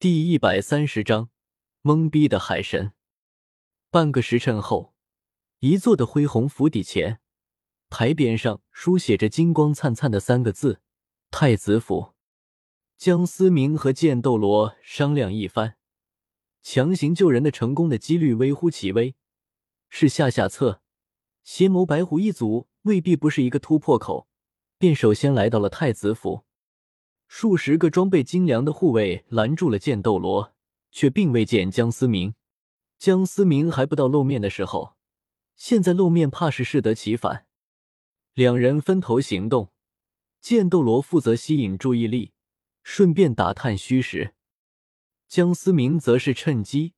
第一百三十章，懵逼的海神。半个时辰后，一座的恢宏府邸前，牌匾上书写着金光灿灿的三个字：“太子府。”江思明和剑斗罗商量一番，强行救人的成功的几率微乎其微。是下下策，邪眸白虎一族未必不是一个突破口，便首先来到了太子府。数十个装备精良的护卫拦住了剑斗罗，却并未见江思明。江思明还不到露面的时候，现在露面怕是适得其反。两人分头行动，剑斗罗负责吸引注意力，顺便打探虚实；江思明则是趁机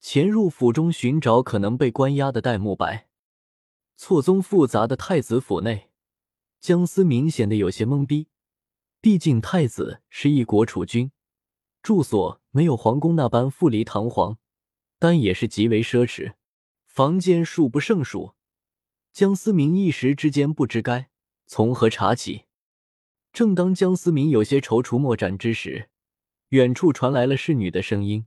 潜入府中寻找可能被关押的戴沐白。错综复杂的太子府内，江思明显得有些懵逼。毕竟太子是一国储君，住所没有皇宫那般富丽堂皇，但也是极为奢侈，房间数不胜数。江思明一时之间不知该从何查起。正当江思明有些踌躇莫展之时，远处传来了侍女的声音。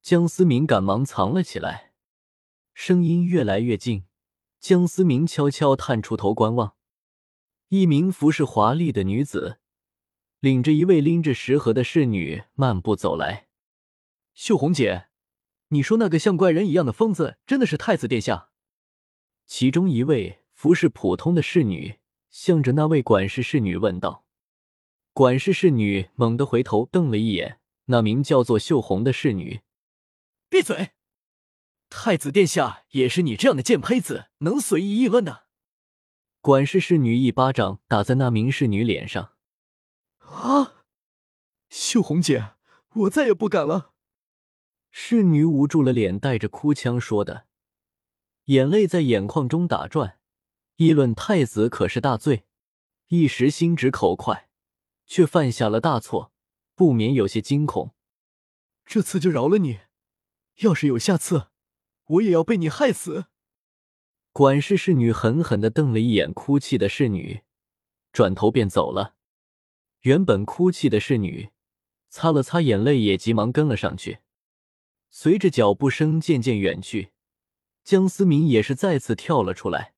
江思明赶忙藏了起来。声音越来越近，江思明悄悄探出头观望，一名服饰华丽的女子。领着一位拎着食盒的侍女漫步走来，秀红姐，你说那个像怪人一样的疯子真的是太子殿下？其中一位服饰普通的侍女向着那位管事侍女问道。管事侍女猛地回头瞪了一眼那名叫做秀红的侍女，闭嘴！太子殿下也是你这样的贱胚子能随意议论的？管事侍女一巴掌打在那名侍女脸上。啊，秀红姐，我再也不敢了。侍女捂住了脸，带着哭腔说的，眼泪在眼眶中打转。议论太子可是大罪，一时心直口快，却犯下了大错，不免有些惊恐。这次就饶了你，要是有下次，我也要被你害死。管事侍女狠狠的瞪了一眼哭泣的侍女，转头便走了。原本哭泣的侍女，擦了擦眼泪，也急忙跟了上去。随着脚步声渐渐远去，江思明也是再次跳了出来，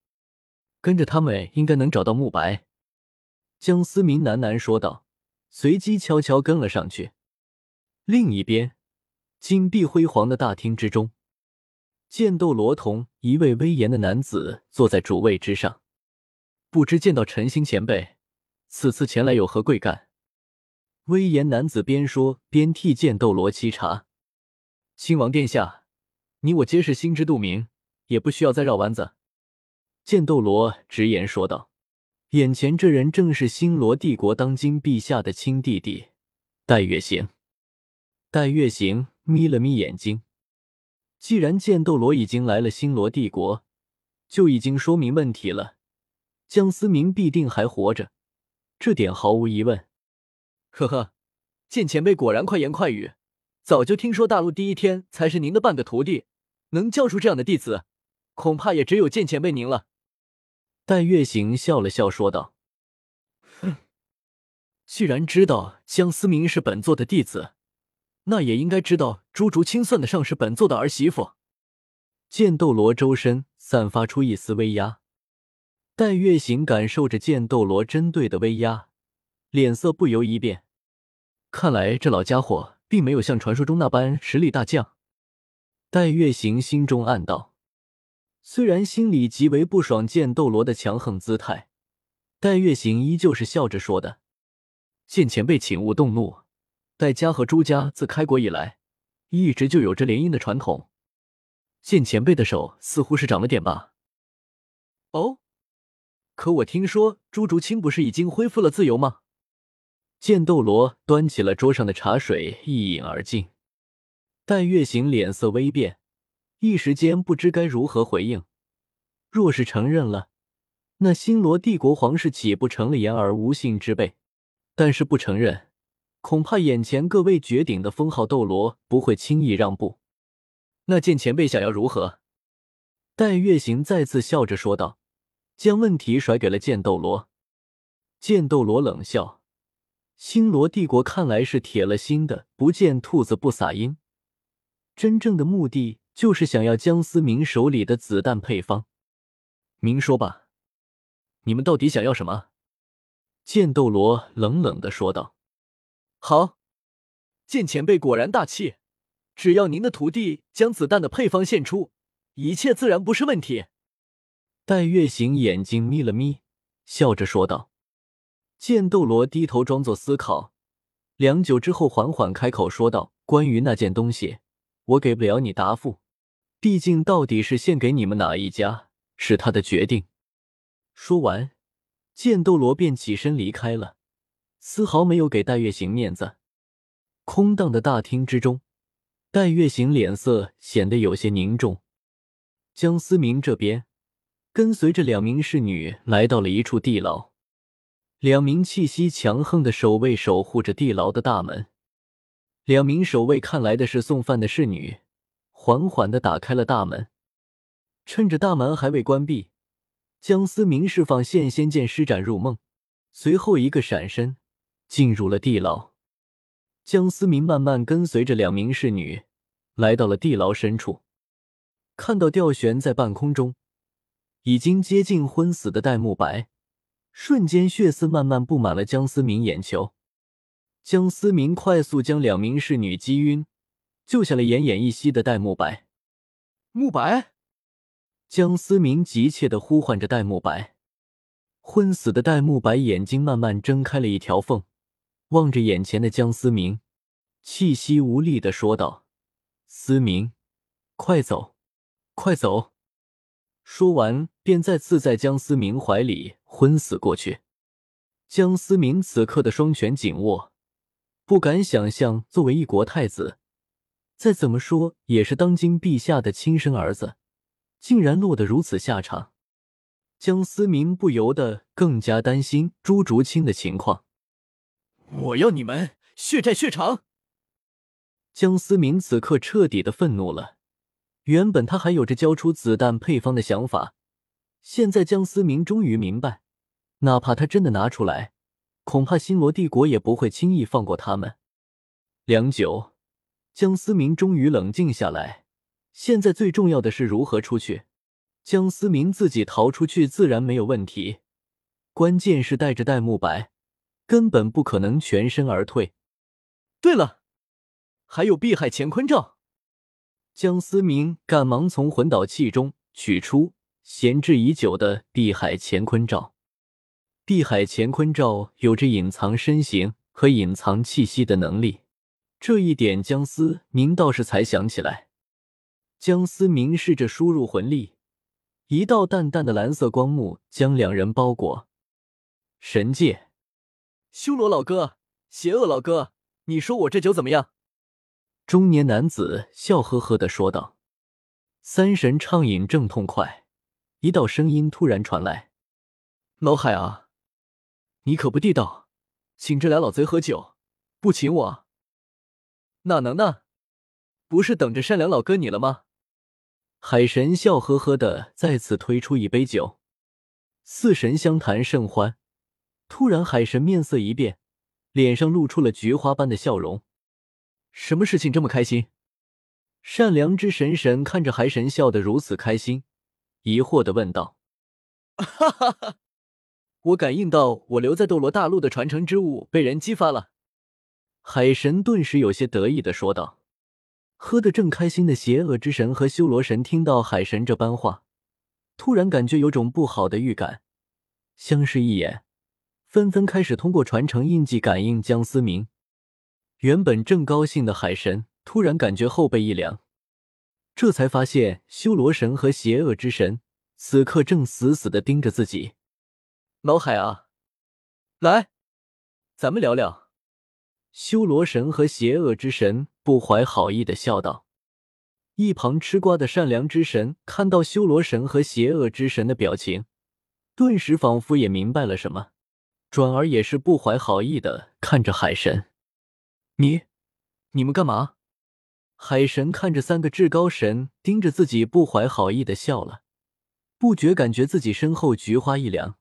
跟着他们应该能找到慕白。江思明喃喃说道，随即悄悄跟了上去。另一边，金碧辉煌的大厅之中，剑斗罗同一位威严的男子坐在主位之上，不知见到陈星前辈。此次前来有何贵干？威严男子边说边替剑斗罗沏茶。亲王殿下，你我皆是心知肚明，也不需要再绕弯子。剑斗罗直言说道：“眼前这人正是星罗帝国当今陛下的亲弟弟戴月行。”戴月行眯了眯眼睛。既然剑斗罗已经来了星罗帝国，就已经说明问题了。江思明必定还活着。这点毫无疑问。呵呵，剑前辈果然快言快语，早就听说大陆第一天才是您的半个徒弟，能教出这样的弟子，恐怕也只有剑前辈您了。戴月行笑了笑说道：“哼，既然知道江思明是本座的弟子，那也应该知道朱竹清算得上是本座的儿媳妇。”剑斗罗周身散发出一丝威压。戴月行感受着剑斗罗针对的威压，脸色不由一变。看来这老家伙并没有像传说中那般实力大将。戴月行心中暗道，虽然心里极为不爽剑斗罗的强横姿态，戴月行依旧是笑着说的：“剑前辈，请勿动怒。戴家和朱家自开国以来，一直就有着联姻的传统。剑前辈的手似乎是长了点吧？”哦。可我听说朱竹清不是已经恢复了自由吗？剑斗罗端起了桌上的茶水，一饮而尽。戴月行脸色微变，一时间不知该如何回应。若是承认了，那星罗帝国皇室岂不成了言而无信之辈？但是不承认，恐怕眼前各位绝顶的封号斗罗不会轻易让步。那剑前辈想要如何？戴月行再次笑着说道。将问题甩给了剑斗罗，剑斗罗冷笑，星罗帝国看来是铁了心的，不见兔子不撒鹰，真正的目的就是想要江思明手里的子弹配方。明说吧，你们到底想要什么？剑斗罗冷冷的说道。好，剑前辈果然大气，只要您的徒弟将子弹的配方献出，一切自然不是问题。戴月行眼睛眯了眯，笑着说道。剑斗罗低头装作思考，良久之后缓缓开口说道：“关于那件东西，我给不了你答复，毕竟到底是献给你们哪一家，是他的决定。”说完，剑斗罗便起身离开了，丝毫没有给戴月行面子。空荡的大厅之中，戴月行脸色显得有些凝重。江思明这边。跟随着两名侍女来到了一处地牢，两名气息强横的守卫守护着地牢的大门。两名守卫看来的是送饭的侍女，缓缓的打开了大门。趁着大门还未关闭，江思明释放现仙剑施展入梦，随后一个闪身进入了地牢。江思明慢慢跟随着两名侍女来到了地牢深处，看到吊悬在半空中。已经接近昏死的戴沐白，瞬间血丝慢慢布满了江思明眼球。江思明快速将两名侍女击晕，救下了奄奄一息的戴沐白。沐白，江思明急切的呼唤着戴沐白。昏死的戴沐白眼睛慢慢睁开了一条缝，望着眼前的江思明，气息无力的说道：“思明，快走，快走。”说完，便再次在江思明怀里昏死过去。江思明此刻的双拳紧握，不敢想象，作为一国太子，再怎么说也是当今陛下的亲生儿子，竟然落得如此下场。江思明不由得更加担心朱竹清的情况。我要你们血债血偿！江思明此刻彻底的愤怒了。原本他还有着交出子弹配方的想法，现在江思明终于明白，哪怕他真的拿出来，恐怕星罗帝国也不会轻易放过他们。良久，江思明终于冷静下来。现在最重要的是如何出去。江思明自己逃出去自然没有问题，关键是带着戴沐白，根本不可能全身而退。对了，还有碧海乾坤罩。江思明赶忙从魂导器中取出闲置已久的碧海乾坤罩。碧海乾坤罩有着隐藏身形和隐藏气息的能力，这一点江思明倒是才想起来。江思明试着输入魂力，一道淡淡的蓝色光幕将两人包裹。神界，修罗老哥，邪恶老哥，你说我这酒怎么样？中年男子笑呵呵的说道：“三神畅饮正痛快。”一道声音突然传来：“老海啊，你可不地道，请这俩老贼喝酒，不请我？哪能呢？不是等着善良老哥你了吗？”海神笑呵呵的再次推出一杯酒，四神相谈甚欢。突然，海神面色一变，脸上露出了菊花般的笑容。什么事情这么开心？善良之神神看着海神笑得如此开心，疑惑的问道：“哈哈哈，我感应到我留在斗罗大陆的传承之物被人激发了。”海神顿时有些得意的说道。喝得正开心的邪恶之神和修罗神听到海神这般话，突然感觉有种不好的预感，相视一眼，纷纷开始通过传承印记感应江思明。原本正高兴的海神突然感觉后背一凉，这才发现修罗神和邪恶之神此刻正死死的盯着自己。老海啊，来，咱们聊聊。修罗神和邪恶之神不怀好意的笑道。一旁吃瓜的善良之神看到修罗神和邪恶之神的表情，顿时仿佛也明白了什么，转而也是不怀好意的看着海神。你，你们干嘛？海神看着三个至高神盯着自己，不怀好意的笑了，不觉感觉自己身后菊花一凉。